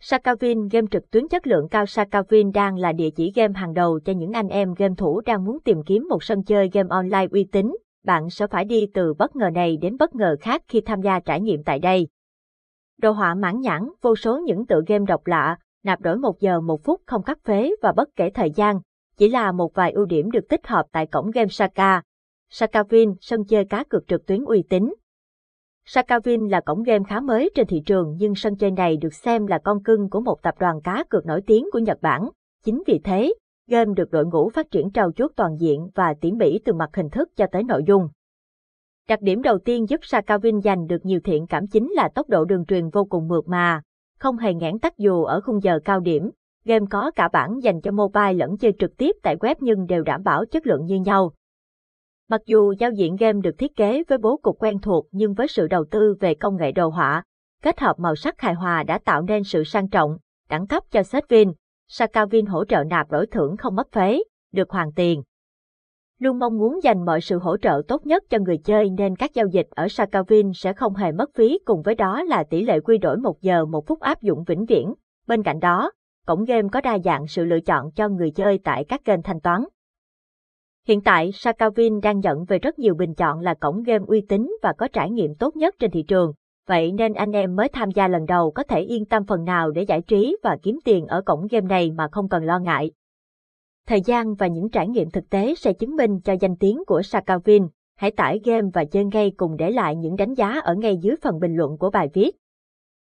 Sakavin game trực tuyến chất lượng cao Sakavin đang là địa chỉ game hàng đầu cho những anh em game thủ đang muốn tìm kiếm một sân chơi game online uy tín. Bạn sẽ phải đi từ bất ngờ này đến bất ngờ khác khi tham gia trải nghiệm tại đây. Đồ họa mãn nhãn, vô số những tựa game độc lạ, nạp đổi một giờ một phút không cắt phế và bất kể thời gian, chỉ là một vài ưu điểm được tích hợp tại cổng game Saka. Sakavin, sân chơi cá cược trực tuyến uy tín. Sakavin là cổng game khá mới trên thị trường nhưng sân chơi này được xem là con cưng của một tập đoàn cá cược nổi tiếng của Nhật Bản. Chính vì thế, game được đội ngũ phát triển trau chuốt toàn diện và tỉ mỉ từ mặt hình thức cho tới nội dung. Đặc điểm đầu tiên giúp Sakavin giành được nhiều thiện cảm chính là tốc độ đường truyền vô cùng mượt mà, không hề ngãn tắc dù ở khung giờ cao điểm. Game có cả bản dành cho mobile lẫn chơi trực tiếp tại web nhưng đều đảm bảo chất lượng như nhau. Mặc dù giao diện game được thiết kế với bố cục quen thuộc nhưng với sự đầu tư về công nghệ đồ họa, kết hợp màu sắc hài hòa đã tạo nên sự sang trọng, đẳng cấp cho Setvin. Sakavin hỗ trợ nạp đổi thưởng không mất phế, được hoàn tiền. Luôn mong muốn dành mọi sự hỗ trợ tốt nhất cho người chơi nên các giao dịch ở Sakavin sẽ không hề mất phí cùng với đó là tỷ lệ quy đổi 1 giờ 1 phút áp dụng vĩnh viễn. Bên cạnh đó, cổng game có đa dạng sự lựa chọn cho người chơi tại các kênh thanh toán. Hiện tại, Sakavin đang nhận về rất nhiều bình chọn là cổng game uy tín và có trải nghiệm tốt nhất trên thị trường. Vậy nên anh em mới tham gia lần đầu có thể yên tâm phần nào để giải trí và kiếm tiền ở cổng game này mà không cần lo ngại. Thời gian và những trải nghiệm thực tế sẽ chứng minh cho danh tiếng của Sakavin. Hãy tải game và chơi ngay cùng để lại những đánh giá ở ngay dưới phần bình luận của bài viết.